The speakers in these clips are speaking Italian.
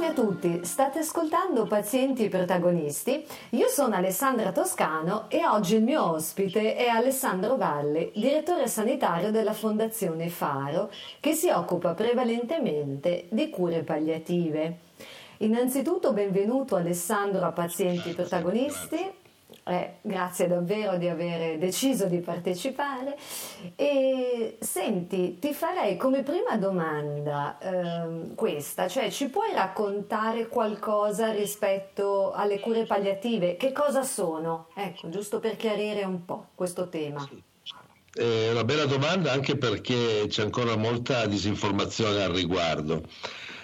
Salve a tutti, state ascoltando Pazienti Protagonisti. Io sono Alessandra Toscano e oggi il mio ospite è Alessandro Valle, direttore sanitario della Fondazione Faro, che si occupa prevalentemente di cure palliative. Innanzitutto benvenuto Alessandro a Pazienti Protagonisti. Eh, grazie davvero di aver deciso di partecipare. E senti, ti farei come prima domanda ehm, questa, cioè ci puoi raccontare qualcosa rispetto alle cure palliative? Che cosa sono? Ecco, giusto per chiarire un po' questo tema. È una bella domanda anche perché c'è ancora molta disinformazione al riguardo.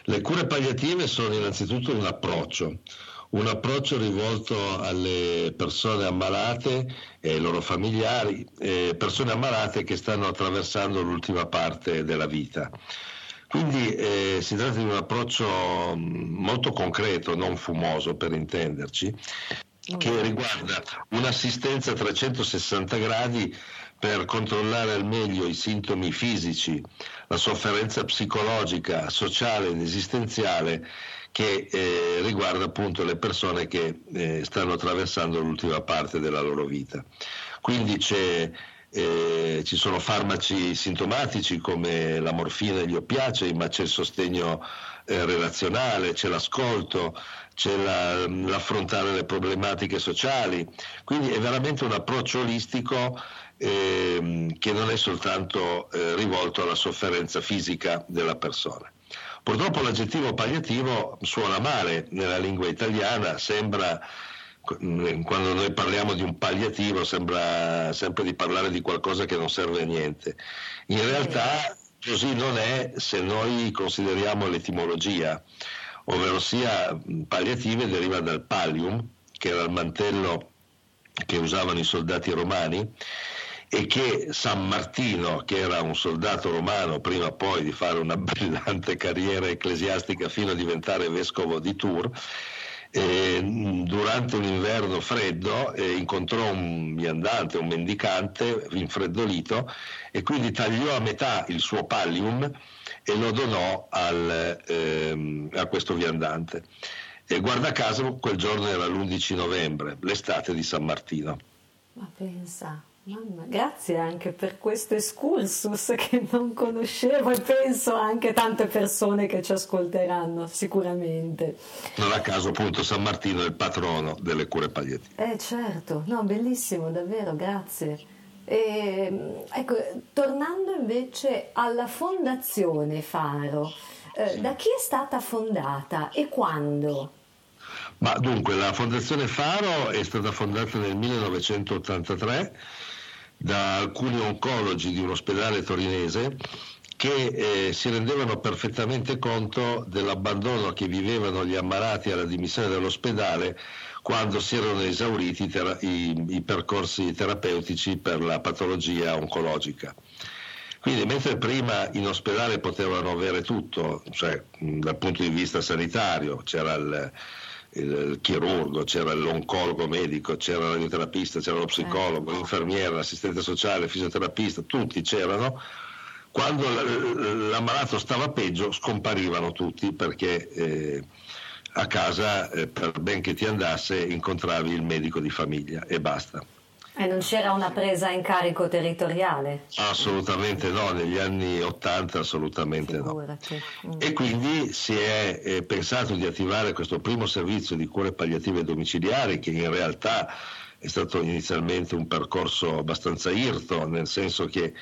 Le cure palliative sono innanzitutto un approccio un approccio rivolto alle persone ammalate e ai loro familiari, eh, persone ammalate che stanno attraversando l'ultima parte della vita. Quindi eh, si tratta di un approccio mm, molto concreto, non fumoso per intenderci, che riguarda un'assistenza a 360 gradi per controllare al meglio i sintomi fisici, la sofferenza psicologica, sociale ed esistenziale che eh, riguarda appunto le persone che eh, stanno attraversando l'ultima parte della loro vita. Quindi eh, ci sono farmaci sintomatici come la morfina e gli oppiacei, ma c'è il sostegno eh, relazionale, c'è l'ascolto, c'è la, l'affrontare le problematiche sociali. Quindi è veramente un approccio olistico ehm, che non è soltanto eh, rivolto alla sofferenza fisica della persona. Purtroppo l'aggettivo palliativo suona male nella lingua italiana, sembra quando noi parliamo di un palliativo sembra sempre di parlare di qualcosa che non serve a niente. In realtà così non è se noi consideriamo l'etimologia, ovvero sia palliative deriva dal pallium, che era il mantello che usavano i soldati romani e che San Martino, che era un soldato romano prima poi di fare una brillante carriera ecclesiastica fino a diventare vescovo di Tours, eh, durante un inverno freddo eh, incontrò un viandante, un mendicante infreddolito e quindi tagliò a metà il suo pallium e lo donò al, ehm, a questo viandante. E guarda caso quel giorno era l'11 novembre, l'estate di San Martino. Ma pensa. Mamma, grazie anche per questo excursus che non conoscevo e penso anche tante persone che ci ascolteranno sicuramente. Non a caso appunto San Martino è il patrono delle cure palliative. Eh certo, no, bellissimo, davvero, grazie. E, ecco, tornando invece alla Fondazione Faro, eh, da chi è stata fondata e quando? Ma dunque, la Fondazione Faro è stata fondata nel 1983 da alcuni oncologi di un ospedale torinese che eh, si rendevano perfettamente conto dell'abbandono che vivevano gli ammalati alla dimissione dall'ospedale quando si erano esauriti tera- i, i percorsi terapeutici per la patologia oncologica. Quindi mentre prima in ospedale potevano avere tutto, cioè dal punto di vista sanitario, c'era il, il chirurgo, c'era l'oncologo medico, c'era il radioterapista, c'era lo psicologo, eh. l'infermiera, l'assistente sociale, il fisioterapista, tutti c'erano. Quando l'ammalato stava peggio scomparivano tutti perché eh, a casa, eh, per ben che ti andasse, incontravi il medico di famiglia e basta. E non c'era una presa in carico territoriale? Assolutamente no, negli anni 80 assolutamente Figurati. no. Mm. E quindi si è eh, pensato di attivare questo primo servizio di cure palliative domiciliari che in realtà è stato inizialmente un percorso abbastanza irto, nel senso che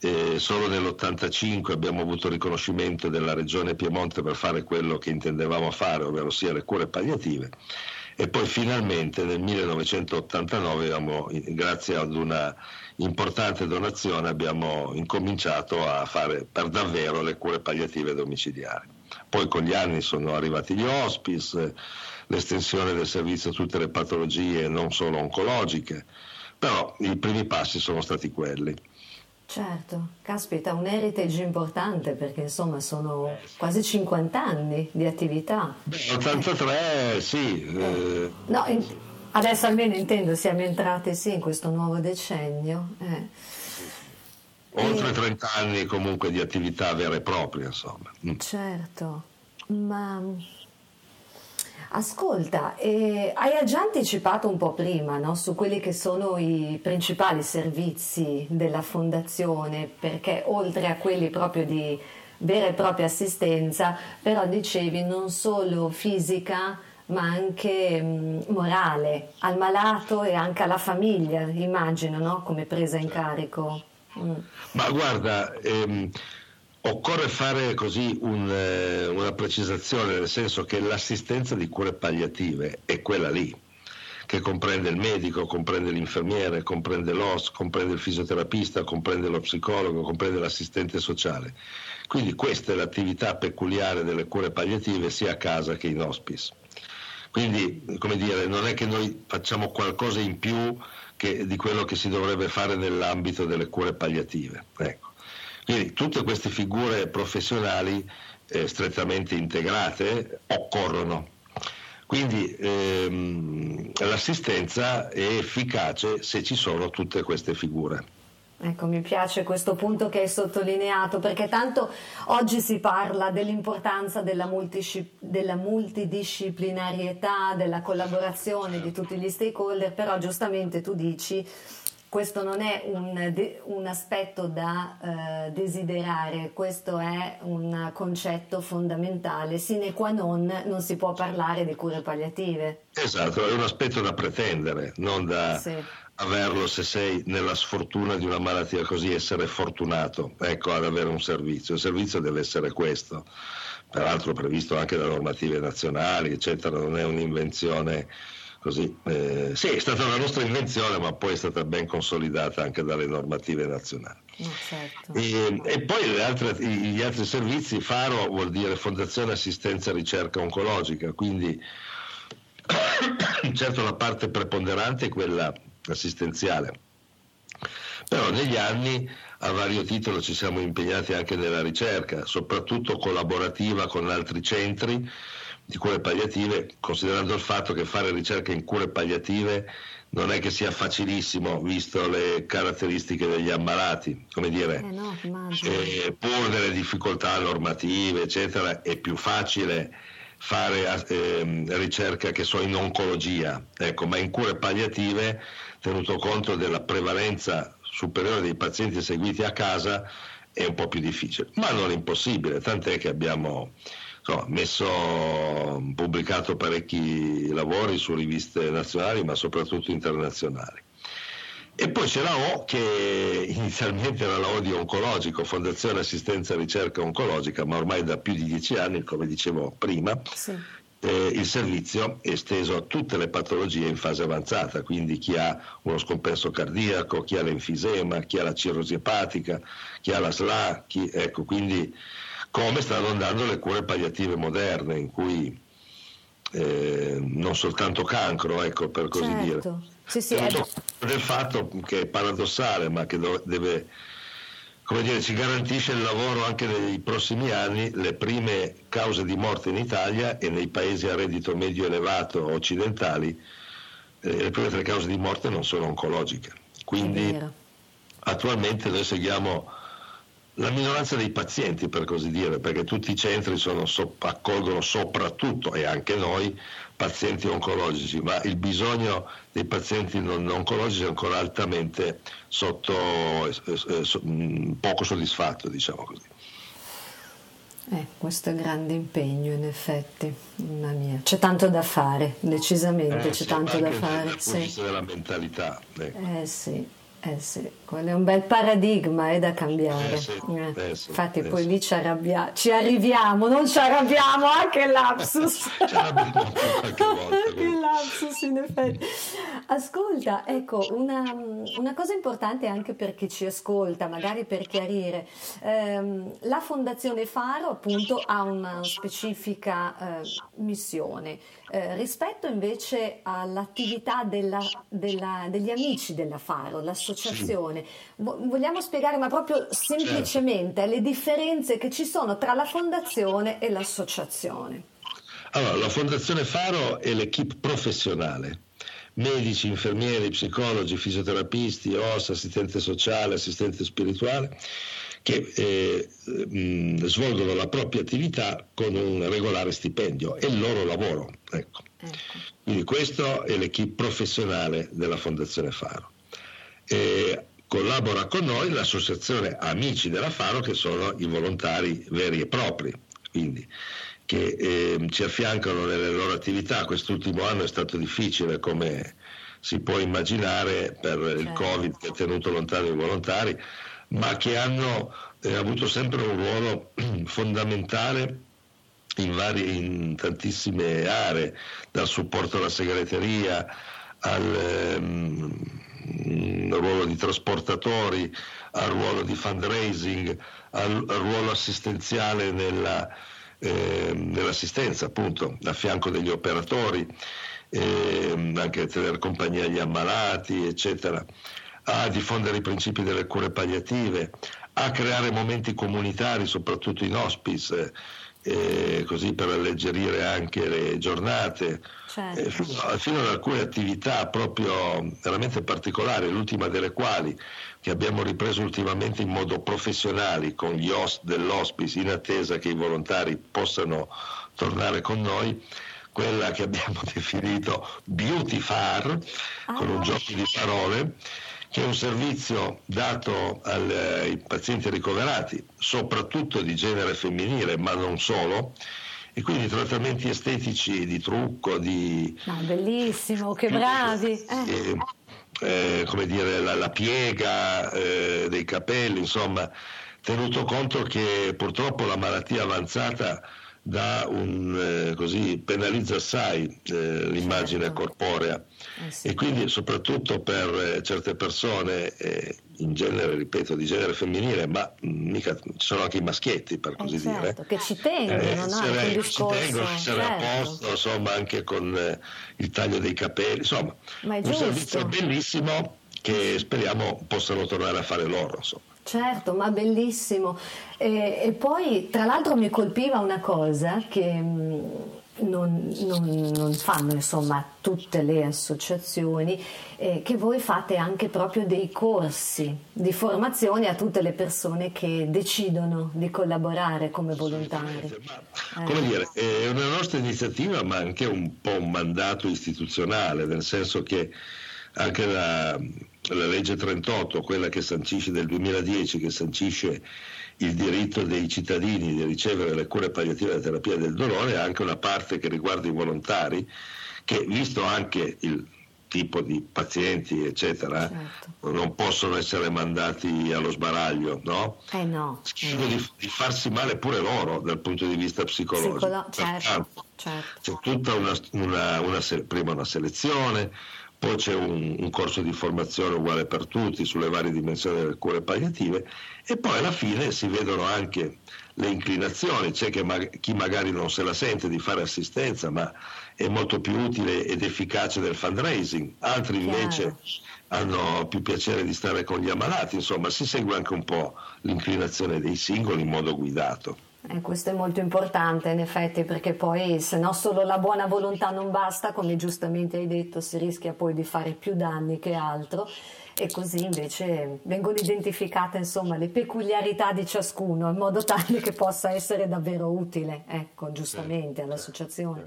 eh, solo nell'85 abbiamo avuto riconoscimento della Regione Piemonte per fare quello che intendevamo fare, ovvero sia le cure palliative e poi finalmente nel 1989 abbiamo, grazie ad una importante donazione abbiamo incominciato a fare per davvero le cure palliative domiciliari. Poi con gli anni sono arrivati gli hospice, l'estensione del servizio a tutte le patologie non solo oncologiche, però i primi passi sono stati quelli. Certo, caspita, un heritage importante perché insomma sono quasi 50 anni di attività. Beh, 83 sì. Eh. No, in, adesso almeno intendo siamo entrati sì in questo nuovo decennio. Eh. Oltre e... 30 anni comunque di attività vera e propria insomma. Mm. Certo, ma Ascolta, eh, hai già anticipato un po' prima no, su quelli che sono i principali servizi della fondazione, perché oltre a quelli proprio di vera e propria assistenza, però dicevi non solo fisica, ma anche mh, mm, morale, al malato e anche alla famiglia, immagino, no? come presa in carico. Mm. Ma guarda, ehm, Occorre fare così un, eh, una precisazione, nel senso che l'assistenza di cure palliative è quella lì, che comprende il medico, comprende l'infermiere, comprende l'OS, comprende il fisioterapista, comprende lo psicologo, comprende l'assistente sociale. Quindi questa è l'attività peculiare delle cure palliative sia a casa che in hospice. Quindi, come dire, non è che noi facciamo qualcosa in più che, di quello che si dovrebbe fare nell'ambito delle cure palliative. Ecco. Quindi tutte queste figure professionali eh, strettamente integrate occorrono. Quindi ehm, l'assistenza è efficace se ci sono tutte queste figure. Ecco, mi piace questo punto che hai sottolineato, perché tanto oggi si parla dell'importanza della, multisci- della, multidisciplinarietà, della collaborazione di tutti gli stakeholder, però giustamente tu dici questo non è un, un aspetto da eh, desiderare, questo è un concetto fondamentale, sine qua non non si può parlare di cure palliative. Esatto, è un aspetto da pretendere, non da sì. averlo se sei nella sfortuna di una malattia così, essere fortunato ecco, ad avere un servizio. Il servizio deve essere questo, peraltro previsto anche da normative nazionali, eccetera, non è un'invenzione Così, eh, sì, è stata una nostra invenzione, ma poi è stata ben consolidata anche dalle normative nazionali. Eh, certo. e, e, poi altre, gli altri servizi, FARO vuol dire Fondazione Assistenza Ricerca Oncologica, quindi certo la parte preponderante è quella assistenziale, però negli anni a vario titolo ci siamo impegnati anche nella ricerca, soprattutto collaborativa con altri centri di cure palliative, considerando il fatto che fare ricerca in cure palliative non è che sia facilissimo, visto le caratteristiche degli ammalati, come dire, eh no, eh, pur delle difficoltà normative, eccetera, è più facile fare eh, ricerca che so in oncologia, ecco, ma in cure palliative, tenuto conto della prevalenza superiore dei pazienti seguiti a casa, è un po' più difficile, ma non impossibile, tant'è che abbiamo insomma, messo, pubblicato parecchi lavori su riviste nazionali ma soprattutto internazionali. E poi c'è la O che inizialmente era la O di oncologico, Fondazione Assistenza Ricerca Oncologica, ma ormai da più di dieci anni, come dicevo prima, sì. eh, il servizio è esteso a tutte le patologie in fase avanzata, quindi chi ha uno scompenso cardiaco, chi ha l'enfisema, chi ha la cirrosi epatica, chi ha la SLA, chi, ecco, quindi come stanno andando le cure palliative moderne, in cui eh, non soltanto cancro, ecco, per così certo. dire. Sì, sì, è... del fatto che è paradossale, ma che deve, come dire, ci garantisce il lavoro anche nei prossimi anni, le prime cause di morte in Italia e nei paesi a reddito medio elevato occidentali, eh, le prime tre cause di morte non sono oncologiche. Quindi attualmente noi seguiamo la minoranza dei pazienti, per così dire, perché tutti i centri so, accolgono soprattutto, e anche noi, pazienti oncologici, ma il bisogno dei pazienti non oncologici è ancora altamente sotto, eh, eh, so, mm, poco soddisfatto, diciamo così. Eh, questo è grande impegno in effetti, c'è tanto da fare, decisamente eh, c'è sì, tanto da fare. Dal punto vista della mentalità. Ecco. Eh sì. Eh sì, quello è un bel paradigma è da cambiare. Eh sì, eh. Eh sì, Infatti eh poi lì ci, arrabbia- ci arriviamo, non ci arrabbiamo, anche lapsus. ci arrabbiamo volta. anche lapsus in effetti. Ascolta, ecco, una, una, cosa importante anche per chi ci ascolta, magari per chiarire, ehm, la Fondazione Faro appunto ha una specifica eh, missione. Eh, rispetto invece all'attività della, della, degli amici della Faro, l'associazione, vogliamo spiegare, ma proprio semplicemente, certo. le differenze che ci sono tra la fondazione e l'associazione? Allora, la Fondazione Faro è l'equipe professionale medici, infermieri, psicologi, fisioterapisti, OS, assistente sociale, assistente spirituale, che eh, mh, svolgono la propria attività con un regolare stipendio, è il loro lavoro. Ecco. Ecco. Quindi questo è l'equipe professionale della Fondazione Faro. E collabora con noi l'associazione Amici della Faro che sono i volontari veri e propri, quindi che eh, ci affiancano nelle loro attività. Quest'ultimo anno è stato difficile come si può immaginare per certo. il Covid che ha tenuto lontano i volontari, ma che hanno eh, avuto sempre un ruolo fondamentale in, varie, in tantissime aree, dal supporto alla segreteria al ehm, ruolo di trasportatori, al ruolo di fundraising, al, al ruolo assistenziale nella, eh, nell'assistenza, appunto, a fianco degli operatori, eh, anche tenere compagnia agli ammalati, eccetera, a diffondere i principi delle cure palliative, a creare momenti comunitari, soprattutto in hospice eh, così per alleggerire anche le giornate, certo. eh, fino, ad alcune attività proprio veramente particolari, l'ultima delle quali che abbiamo ripreso ultimamente in modo professionale con gli host dell'hospice in attesa che i volontari possano tornare con noi, quella che abbiamo definito Beauty Far, ah. con un ah. gioco di parole che è un servizio dato al, ai pazienti ricoverati, soprattutto di genere femminile, ma non solo, e quindi trattamenti estetici di trucco, di... No, bellissimo, che bravi! Eh. Eh, come dire, la, la piega eh, dei capelli, insomma, tenuto conto che purtroppo la malattia avanzata da un, eh, così, penalizza assai eh, l'immagine certo. corporea eh sì. e quindi soprattutto per eh, certe persone eh, in genere, ripeto, di genere femminile, ma mica ci sono anche i maschietti per così certo, dire. Che ci tengono, eh, no? Discorso, ci tengono essere certo. a posto, insomma, anche con il taglio dei capelli, insomma, un servizio bellissimo che speriamo possano tornare a fare loro. Insomma. Certo, ma bellissimo. E, e, poi, tra l'altro, mi colpiva una cosa che mm, non, non, non fanno insomma tutte le associazioni, eh, che voi fate anche proprio dei corsi di formazione a tutte le persone che decidono di collaborare come volontari. Ma, come eh. dire, è una nostra iniziativa, ma anche un po' un mandato istituzionale, nel senso che anche la la legge 38, quella che sancisce del 2010, che sancisce il diritto dei cittadini di ricevere le cure palliative e la terapia del dolore, ha anche una parte che riguarda i volontari, che visto anche il tipo di pazienti, eccetera, certo. non possono essere mandati allo sbaraglio, no? Eh no. Eh no. Di, di, farsi male pure loro dal punto di vista psicologico. Psicolo- certo, certo. C'è tutta una, una, una, prima una selezione, poi c'è un, un, corso di formazione uguale per tutti sulle varie dimensioni delle cure palliative e poi alla fine si vedono anche le inclinazioni, c'è ma- chi magari non se la sente di fare assistenza ma è molto più utile ed efficace del fundraising, altri invece hanno più piacere di stare con gli ammalati, insomma si segue anche un po' l'inclinazione dei singoli in modo guidato. Eh, questo è molto importante in effetti perché poi se no solo la buona volontà non basta, come giustamente hai detto, si rischia poi di fare più danni che altro e così invece vengono identificate insomma, le peculiarità di ciascuno in modo tale che possa essere davvero utile, ecco, giustamente all'associazione.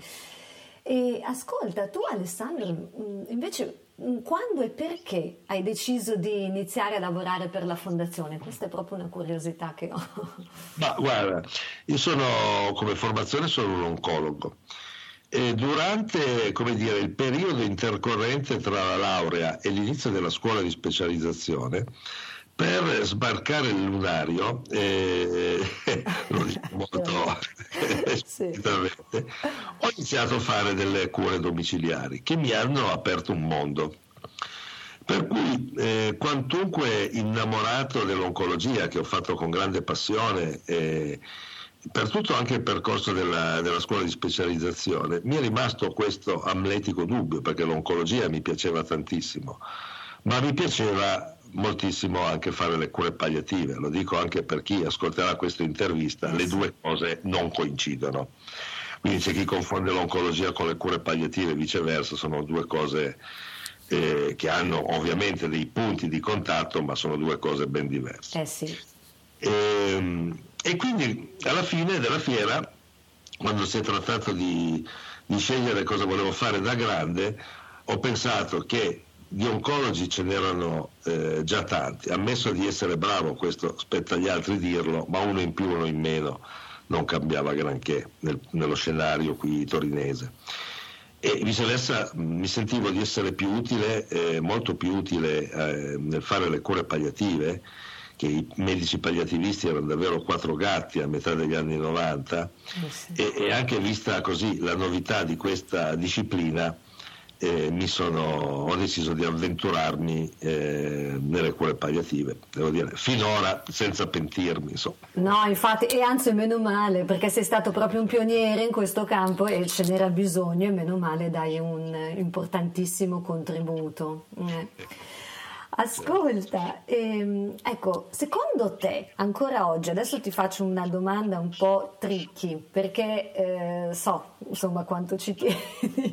E ascolta, tu Alessandro, invece quando e perché hai deciso di iniziare a lavorare per la fondazione? Questa è proprio una curiosità che ho. Ma guarda, io sono come formazione sono un oncologo. E durante dire, il periodo intercorrente tra la laurea e l'inizio della scuola di specializzazione, per sbarcare il lunario, eh, lo dico molto esplicitamente, ho iniziato a fare delle cure domiciliari che mi hanno aperto un mondo. Per cui eh, quantunque innamorato dell'oncologia che ho fatto con grande passione, eh, per tutto anche il percorso della, della, scuola di specializzazione, mi è rimasto questo amletico dubbio perché l'oncologia mi piaceva tantissimo, ma mi piaceva moltissimo anche fare le cure palliative, lo dico anche per chi ascolterà questa intervista, le due cose non coincidono. Quindi c'è chi confonde l'oncologia con le cure palliative e viceversa, sono due cose eh, che hanno ovviamente dei punti di contatto, ma sono due cose ben diverse. Eh sì. E, ehm, e quindi alla fine della fiera, quando si è trattato di, di scegliere cosa volevo fare da grande, ho pensato che di oncologi ce n'erano eh, già tanti, ammesso di essere bravo, questo spetta agli altri dirlo, ma uno in più, uno in meno non cambiava granché nel, nello scenario qui torinese. E viceversa mi sentivo di essere più utile, eh, molto più utile eh, nel fare le cure palliative, che i medici palliativisti erano davvero quattro gatti a metà degli anni 90 eh sì. e, e anche vista così la novità di questa disciplina eh, mi sono, ho deciso di avventurarmi eh, nelle cure palliative, devo dire, finora senza pentirmi. Insomma. No, infatti, e anzi meno male, perché sei stato proprio un pioniere in questo campo e ce n'era bisogno e meno male dai un importantissimo contributo. Eh. Ascolta, ehm, ecco, secondo te ancora oggi, adesso ti faccio una domanda un po' tricky, perché eh, so insomma quanto ci tieni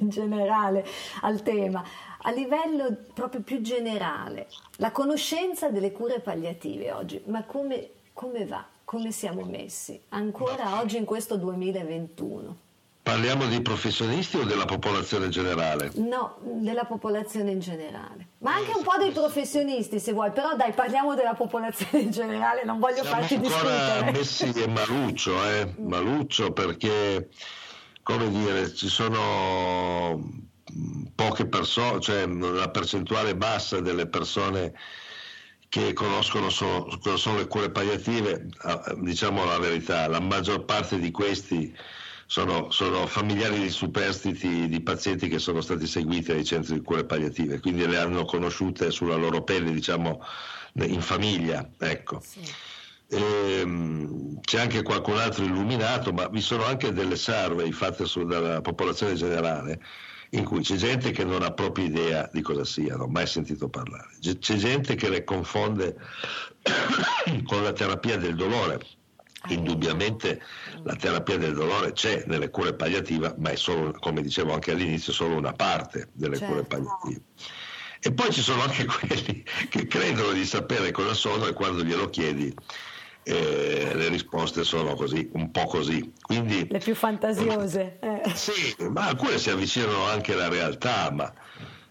in generale al tema, a livello proprio più generale, la conoscenza delle cure palliative oggi, ma come, come va? Come siamo messi ancora oggi in questo 2021? Parliamo di professionisti o della popolazione generale? No, della popolazione in generale. Ma anche un po' dei professionisti se vuoi, però dai, parliamo della popolazione in generale, non voglio Siamo farti discutere. ancora messi e maluccio, eh? maluccio perché, come dire, ci sono poche persone, cioè la percentuale bassa delle persone che conoscono sono, sono le cure palliative, diciamo la verità, la maggior parte di questi sono, sono, familiari di superstiti di pazienti che sono stati seguiti ai centri di cure palliative, quindi le hanno conosciute sulla loro pelle, diciamo, in famiglia. Ecco. Sì. E, ehm, c'è anche qualcun altro illuminato, ma vi sono anche delle survey fatte su, dalla popolazione generale in cui c'è gente che non ha proprio idea di cosa siano, mai sentito parlare. C'è gente che le confonde con la terapia del dolore Indubbiamente la terapia del dolore c'è nelle cure palliative, ma è solo, come dicevo anche all'inizio, solo una parte delle certo. cure palliative. E poi ci sono anche quelli che credono di sapere cosa sono e quando glielo chiedi eh, le risposte sono così, un po' così. Quindi, le più fantasiose. Eh. Sì, ma alcune si avvicinano anche alla realtà, ma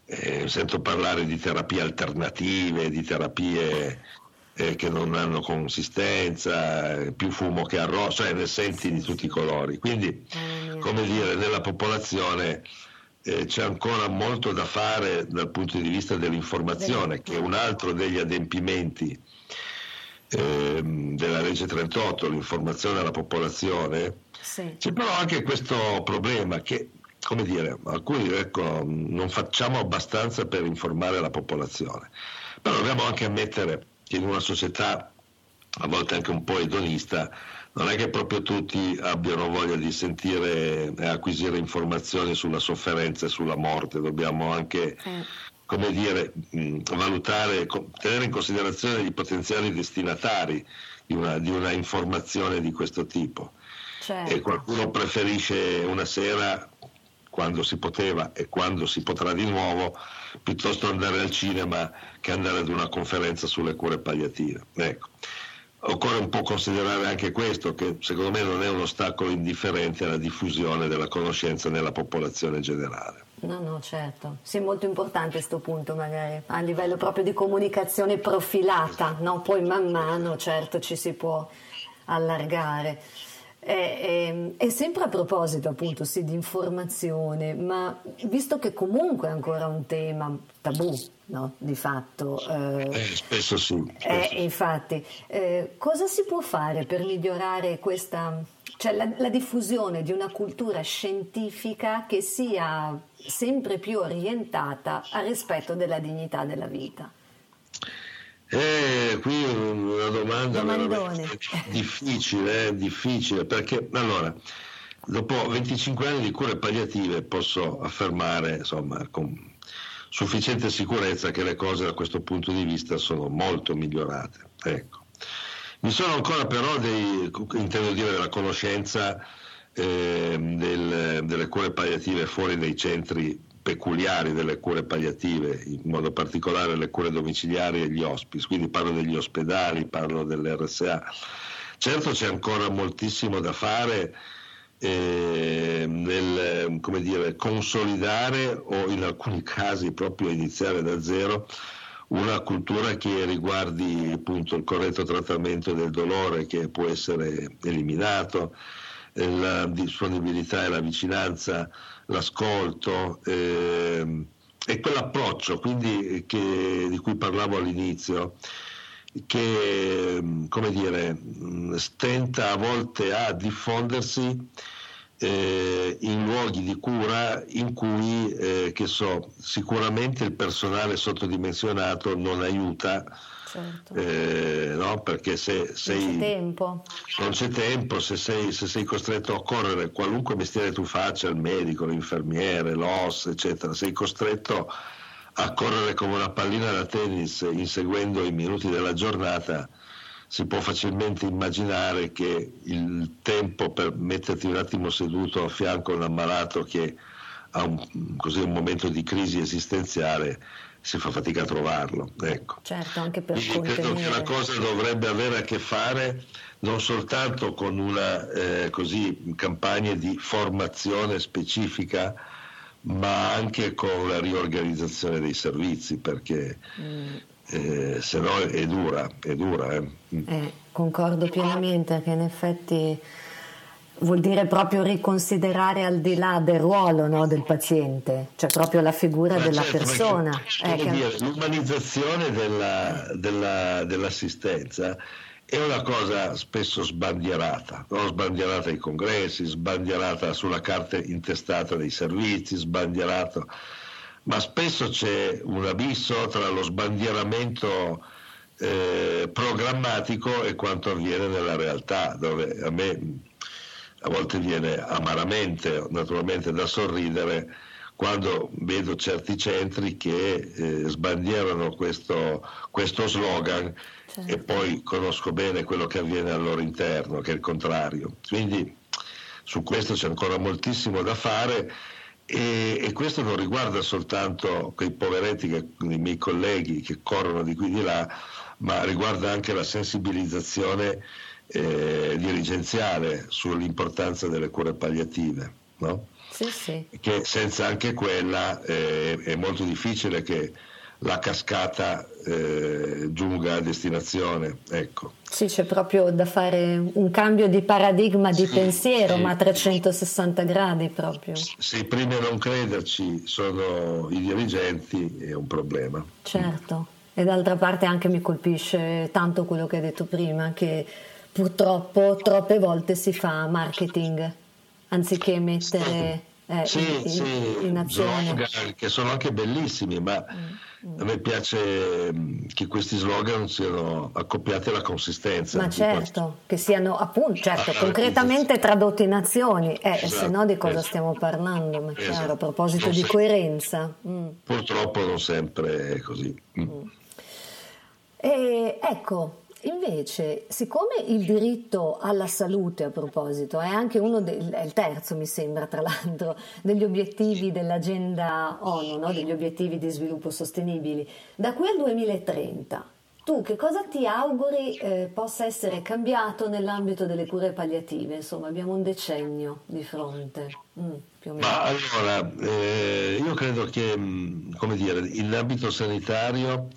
eh, sento parlare di terapie alternative, di terapie eh, che non hanno consistenza, più fumo che arrosto, cioè ne senti di tutti i colori. Quindi, come dire, nella popolazione eh, c'è ancora molto da fare dal punto di vista dell'informazione, che è un altro degli adempimenti eh, della legge 38, l'informazione alla popolazione. Sì. C'è però anche questo problema che come dire, alcuni ecco, non facciamo abbastanza per informare la popolazione, però dobbiamo anche ammettere in una società a volte anche un po' edonista, non è che proprio tutti abbiano voglia di sentire e acquisire informazioni sulla sofferenza e sulla morte, dobbiamo anche, come dire, valutare, tenere in considerazione i potenziali destinatari di una, di una informazione di questo tipo. Certo. E qualcuno preferisce una sera quando si poteva e quando si potrà di nuovo, piuttosto andare al cinema che andare ad una conferenza sulle cure palliative. Ecco. Occorre un po' considerare anche questo, che secondo me non è un ostacolo indifferente alla diffusione della conoscenza nella popolazione generale. No, no, certo. Sì, è molto importante questo punto, magari a livello proprio di comunicazione profilata, no? Poi man mano, certo, ci si può allargare. E, e, e, sempre a proposito appunto sì, di informazione, ma visto che comunque è ancora un tema tabù, no? di fatto. Eh, eh, spesso sì. Eh, spesso. Eh, infatti, cosa si può fare per migliorare questa, cioè la, la diffusione di una cultura scientifica che sia sempre più orientata al rispetto della dignità della vita? Eh, qui una domanda difficile, eh, difficile, perché allora, dopo 25 anni di cure palliative posso affermare, insomma, con sufficiente sicurezza che le cose da questo punto di vista sono molto migliorate. Ecco. Mi sono ancora però dei, intendo dire, della conoscenza eh, del, delle cure palliative fuori dai centri peculiari delle cure palliative, in modo particolare le cure domiciliari e gli hospice, quindi parlo degli ospedali, parlo dell'RSA. Certo c'è ancora moltissimo da fare eh, nel dire, consolidare o in alcuni casi proprio iniziare da zero una cultura che riguardi appunto il corretto trattamento del dolore che può essere eliminato, la disponibilità e la vicinanza, l'ascolto eh, e quell'approccio quindi, che, di cui parlavo all'inizio che come dire, stenta a volte a diffondersi eh, in luoghi di cura in cui, eh, so, sicuramente il personale sottodimensionato non aiuta. Certo. Eh, no? Perché se sei, non c'è tempo, non c'è tempo se, sei, se sei costretto a correre, qualunque mestiere tu faccia, il medico, l'infermiere, l'OS, eccetera, sei costretto a correre come una pallina da tennis inseguendo i minuti della giornata, si può facilmente immaginare che il tempo per metterti un attimo seduto a fianco a un ammalato che ha un, così, un momento di crisi esistenziale si fa fatica a trovarlo. Ecco. Certo, anche per Quindi credo che la cosa dovrebbe avere a che fare non soltanto con una eh, così, campagna di formazione specifica, ma anche con la riorganizzazione dei servizi, perché mm eh, se no è dura, è dura. Eh. Eh, concordo pienamente che in effetti vuol dire proprio riconsiderare al di là del ruolo no, del paziente, cioè proprio la figura Ma della certo, persona. Perché, dire, l'umanizzazione della, della, dell'assistenza è una cosa spesso sbandierata, no? sbandierata ai congressi, sbandierata sulla carta intestata dei servizi, sbandierata ma spesso c'è un abisso tra lo sbandieramento eh, programmatico e quanto avviene nella realtà, dove a me a volte viene amaramente, naturalmente da sorridere, quando vedo certi centri che eh, sbandierano questo, questo slogan certo. e poi conosco bene quello che avviene al loro interno, che è il contrario. Quindi su questo c'è ancora moltissimo da fare e, e, questo non riguarda soltanto quei poveretti, che, i miei colleghi che corrono di qui e di là, ma riguarda anche la sensibilizzazione eh, dirigenziale sull'importanza delle cure palliative. No? Sì, sì. Che senza anche quella eh, è molto difficile che la cascata eh, giunga a destinazione. Ecco. Sì, c'è proprio da fare un cambio di paradigma di sì, pensiero, sì. ma a 360 gradi proprio. Se i primi a non crederci sono i dirigenti è un problema. Certo, e d'altra parte anche mi colpisce tanto quello che hai detto prima, che purtroppo troppe volte si fa marketing anziché mettere... Eh, sì, in, sì, in azione. Slogan che sono anche bellissimi, ma mm a me piace mm, che questi slogan siano accoppiati alla consistenza. Ma certo, che siano appunto, certo, ah, concretamente tradotti in azioni, eh, esatto, se no di cosa esatto. stiamo parlando? Ma esatto. chiaro, a proposito non di sempre, coerenza. Mm. Purtroppo non sempre è così. Mm. mm. E, ecco, Invece, siccome il diritto alla salute, a proposito, è anche uno del, è il terzo, mi sembra, tra l'altro, degli obiettivi dell'agenda ONU, no? degli obiettivi di sviluppo sostenibili, da qui al 2030, tu che cosa ti auguri eh, possa essere cambiato nell'ambito delle cure palliative? Insomma, abbiamo un decennio di fronte. Mm, Ma allora, eh, io credo che, mm, come dire, in ambito sanitario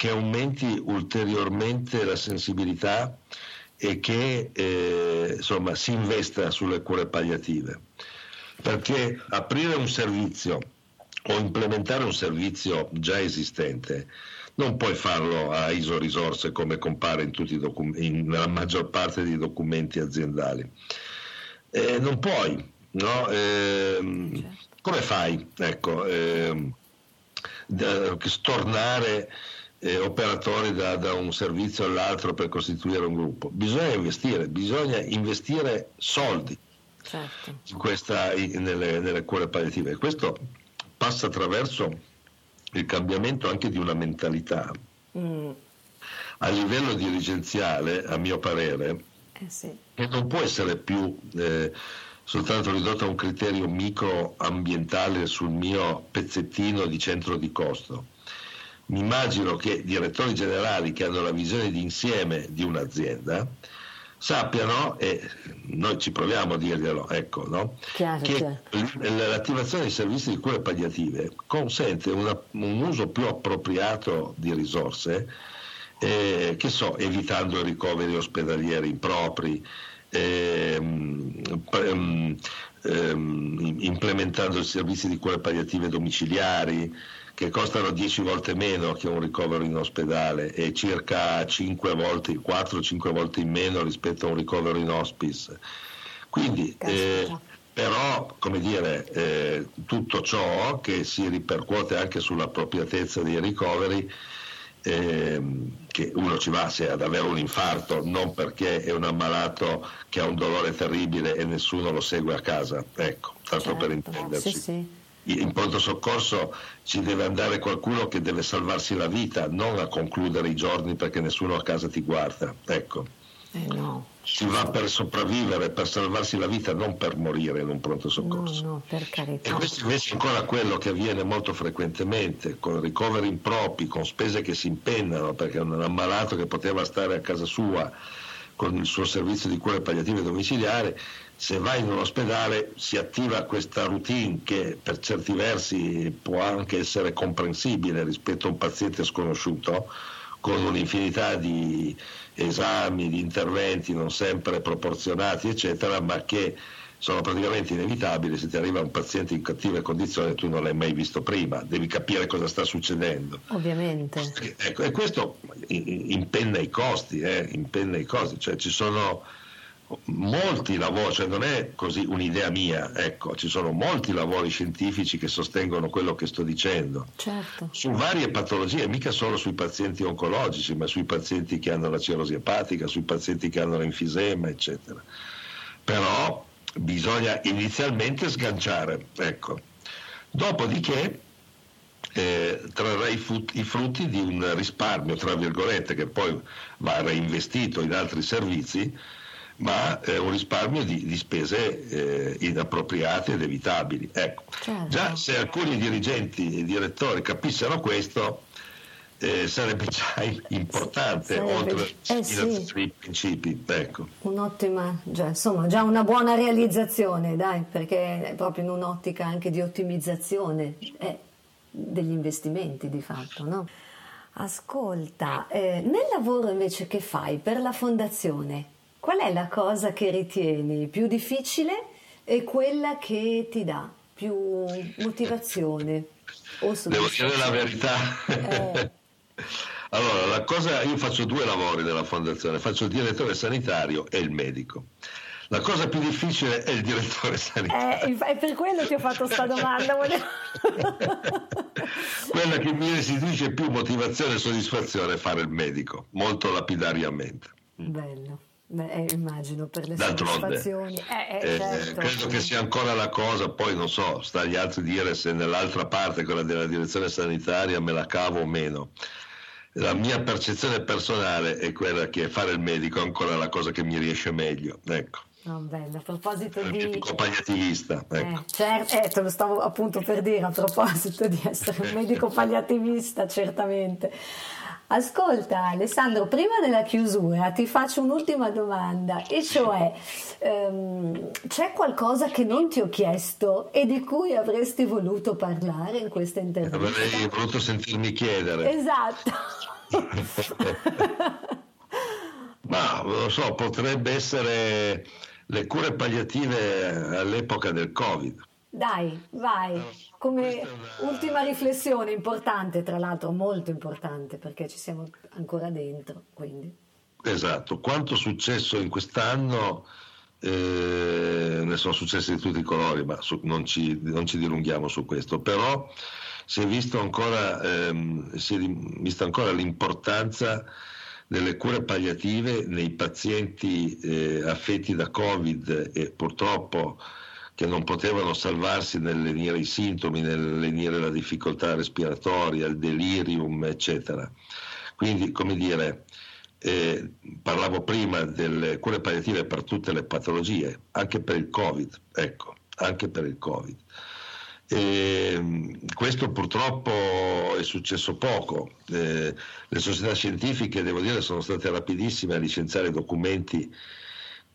che aumenti ulteriormente la sensibilità e che eh, insomma, si investa sulle cure palliative. Perché aprire un servizio o implementare un servizio già esistente non puoi farlo a ISO risorse come compare in docu- in, nella maggior parte dei documenti aziendali. Eh, non puoi, no? Eh, come fai? Ecco, eh, stornare eh, operatori da, da, un servizio all'altro per costituire un gruppo. Bisogna investire, bisogna investire soldi certo. in questa, in, nelle, nelle cure palliative. E questo passa attraverso il cambiamento anche di una mentalità. Mm. A livello dirigenziale, a mio parere, eh sì. che non può essere più eh, soltanto ridotto a un criterio microambientale sul mio pezzettino di centro di costo. Mi immagino che direttori generali che hanno la visione di insieme di un'azienda sappiano, e noi ci proviamo a dirglielo, ecco, no? chiaro, che chiaro. l'attivazione dei servizi di cure palliative consente una, un uso più appropriato di risorse, eh, che so, evitando i ricoveri ospedalieri impropri, ehm, ehm, ehm, implementando i servizi di cure palliative domiciliari che costano 10 volte meno che un ricovero in ospedale e circa 5 volte, 4-5 volte in meno rispetto a un ricovero in hospice. Quindi, eh, però, come dire, eh, tutto ciò che si ripercuote anche sull'appropriatezza dei ricoveri eh, che uno ci va se ad avere un infarto, non perché è un ammalato che ha un dolore terribile e nessuno lo segue a casa, ecco, tanto certo, per intenderci. Sì, sì. In pronto soccorso ci deve andare qualcuno che deve salvarsi la vita, non a concludere i giorni perché nessuno a casa ti guarda. Ecco. Eh no. Si va per sopravvivere, per salvarsi la vita, non per morire in un pronto soccorso. No, no, per carità. E questo invece è ancora quello che avviene molto frequentemente, con ricoveri impropri, con spese che si impennano, perché un ammalato che poteva stare a casa sua con il suo servizio di cure palliative domiciliare, se va in un ospedale si attiva questa routine che per certi versi può anche essere comprensibile rispetto a un paziente sconosciuto, con un'infinità di esami, di interventi non sempre proporzionati, eccetera, ma che sono praticamente inevitabili. Se ti arriva un paziente in cattive condizioni tu non l'hai mai visto prima, devi capire cosa sta succedendo. Ovviamente. Ecco, e questo impenna i costi, eh, impenna i costi, cioè ci sono molti lavori, cioè non è così un'idea mia, ecco, ci sono molti lavori scientifici che sostengono quello che sto dicendo, certo. su varie patologie, mica solo sui pazienti oncologici, ma sui pazienti che hanno la cirrosi epatica, sui pazienti che hanno l'enfisema, eccetera. Però bisogna inizialmente sganciare, ecco. Dopodiché eh, trarrà i, frutti, i frutti di un risparmio, tra virgolette, che poi va reinvestito in altri servizi, ma eh, un risparmio di, di spese eh, inappropriate ed evitabili. Ecco. Certo. Già se alcuni dirigenti e direttori capissero questo, eh, sarebbe già importante, sarebbe, oltre eh, sì. i principi. Ecco. Un'ottima, già, insomma, già una buona realizzazione, dai, perché è proprio in un'ottica anche di ottimizzazione eh, degli investimenti di fatto, no? Ascolta, eh, nel lavoro invece che fai per la fondazione, qual è la cosa che ritieni più difficile e quella che ti dà più motivazione? Devo dire la verità. Eh. Allora, la cosa, io faccio due lavori nella fondazione, faccio il direttore sanitario e il medico. La cosa più difficile è il direttore sanitario. Eh, è per quello che ho fatto questa domanda. Quella che mi restituisce più motivazione e soddisfazione è fare il medico, molto lapidariamente. Bello. Beh, eh, immagino per le soddisfazioni. Eh, eh, eh, certo. credo che sia ancora la cosa, poi non so, sta agli altri dire se nell'altra parte, quella della direzione sanitaria, me la cavo o meno. La mia percezione personale è quella che fare il medico è ancora la cosa che mi riesce meglio. Ecco. Oh, bello. A proposito di... medico palliativista. Ecco. Eh, certo, eh, te lo stavo appunto per dire a proposito di essere un medico palliativista, certamente. Ascolta Alessandro, prima della chiusura ti faccio un'ultima domanda e cioè ehm, c'è qualcosa che non ti ho chiesto e di cui avresti voluto parlare in questa intervista? Avrei voluto sentirmi chiedere. Esatto. Ma lo so, potrebbe essere le cure palliative all'epoca del Covid. Dai, vai, come ultima riflessione importante, tra l'altro molto importante perché ci siamo ancora dentro. Quindi. Esatto, quanto è successo in quest'anno, eh, ne sono successi di tutti i colori, ma su, non, ci, non, ci, dilunghiamo su questo, però si è, visto ancora, ehm, si è vista ancora l'importanza delle cure palliative nei pazienti eh, affetti da Covid e purtroppo che non potevano salvarsi nel lenire i sintomi, nel lenire la difficoltà respiratoria, il delirium, eccetera. Quindi, come dire, eh, parlavo prima delle cure palliative per tutte le patologie, anche per il Covid, ecco, anche per il Covid. E questo purtroppo è successo poco. Eh, le società scientifiche, devo dire, sono state rapidissime a licenziare documenti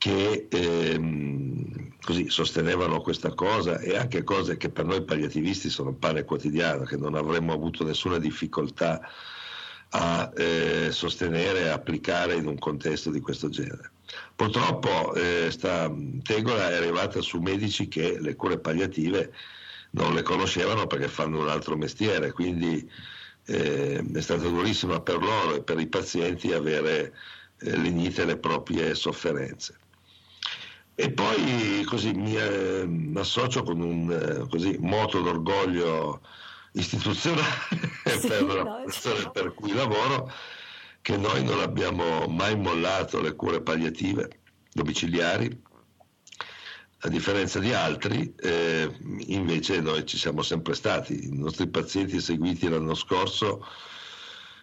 che ehm, così sostenevano questa cosa e anche cose che per noi palliativisti sono pane quotidiano, che non avremmo avuto nessuna difficoltà a eh, sostenere e applicare in un contesto di questo genere. Purtroppo eh, sta tegola è arrivata su medici che le cure palliative non le conoscevano perché fanno un altro mestiere, quindi eh, è stata durissima per loro e per i pazienti avere eh, legnite le proprie sofferenze. E poi così mi eh, associo con un eh, così, moto d'orgoglio istituzionale sì, per la no, certo. per cui lavoro, che noi non abbiamo mai mollato le cure palliative domiciliari, a differenza di altri, eh, invece noi ci siamo sempre stati. I nostri pazienti seguiti l'anno scorso,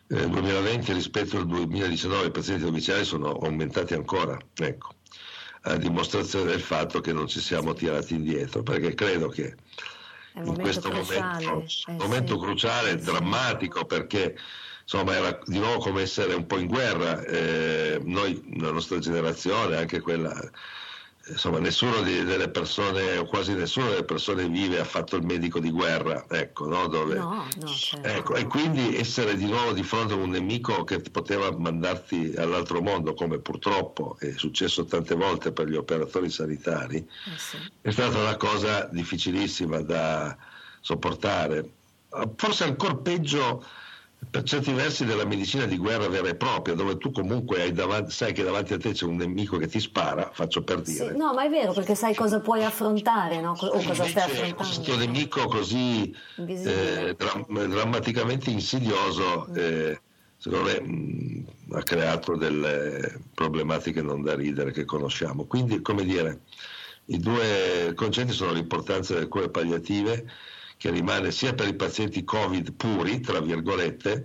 nel eh, 2020 rispetto al 2019, i pazienti domiciliari sono aumentati ancora, ecco, a dimostrazione del fatto che non ci siamo tirati indietro, perché credo che in questo cruciale. momento, eh, momento sì. cruciale, drammatico, perché insomma era di nuovo come essere un po' in guerra. Eh, noi, la nostra generazione, anche quella insomma nessuno delle persone o quasi nessuno delle persone vive ha fatto il medico di guerra ecco, no? Dove, no, no, certo. ecco, e quindi essere di nuovo di fronte a un nemico che poteva mandarti all'altro mondo come purtroppo è successo tante volte per gli operatori sanitari eh sì. è stata una cosa difficilissima da sopportare forse ancora peggio per certi versi della medicina di guerra vera e propria, dove tu comunque davanti, sai che davanti a te c'è un nemico che ti spara, faccio per dire. Sì, no, ma è vero, perché sai cosa puoi affrontare, no? o cosa stai affrontando. Questo nemico così eh, dram- drammaticamente insidioso, mm. eh, secondo me mh, mm, ha creato delle problematiche non da ridere che conosciamo. Quindi, come dire, i due concetti sono l'importanza delle cure palliative che rimane sia per i pazienti Covid puri, tra virgolette,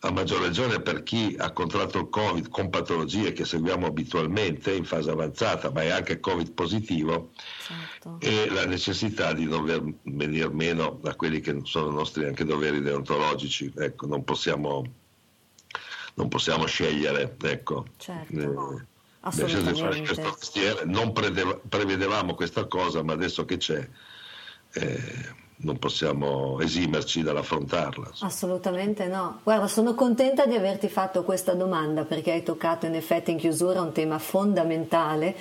a maggior ragione per chi ha contratto il Covid con patologie che seguiamo abitualmente in fase avanzata, ma è anche Covid positivo, certo. e la necessità di non venire meno a quelli che sono i nostri anche doveri deontologici. Ecco, non possiamo, non possiamo scegliere. Ecco. Certo. Eh, Assolutamente. Non prevedevamo questa cosa, ma adesso che c'è, eh, non possiamo esimerci dall'affrontarla. Assolutamente no. Guarda, sono contenta di averti fatto questa domanda perché hai toccato in effetti in chiusura un tema fondamentale,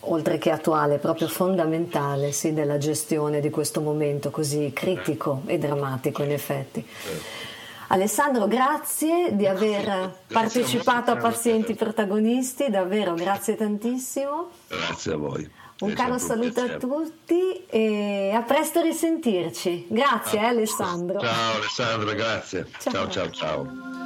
oltre che attuale, proprio fondamentale sì, della gestione di questo momento così critico e drammatico in effetti. Certo. Alessandro, grazie di aver grazie partecipato a, a Pazienti Protagonisti, davvero grazie tantissimo. Grazie a voi. Un caro saluto a tutti e a presto risentirci. Grazie ah, eh, Alessandro. Ciao Alessandro, grazie. ciao ciao. ciao. ciao.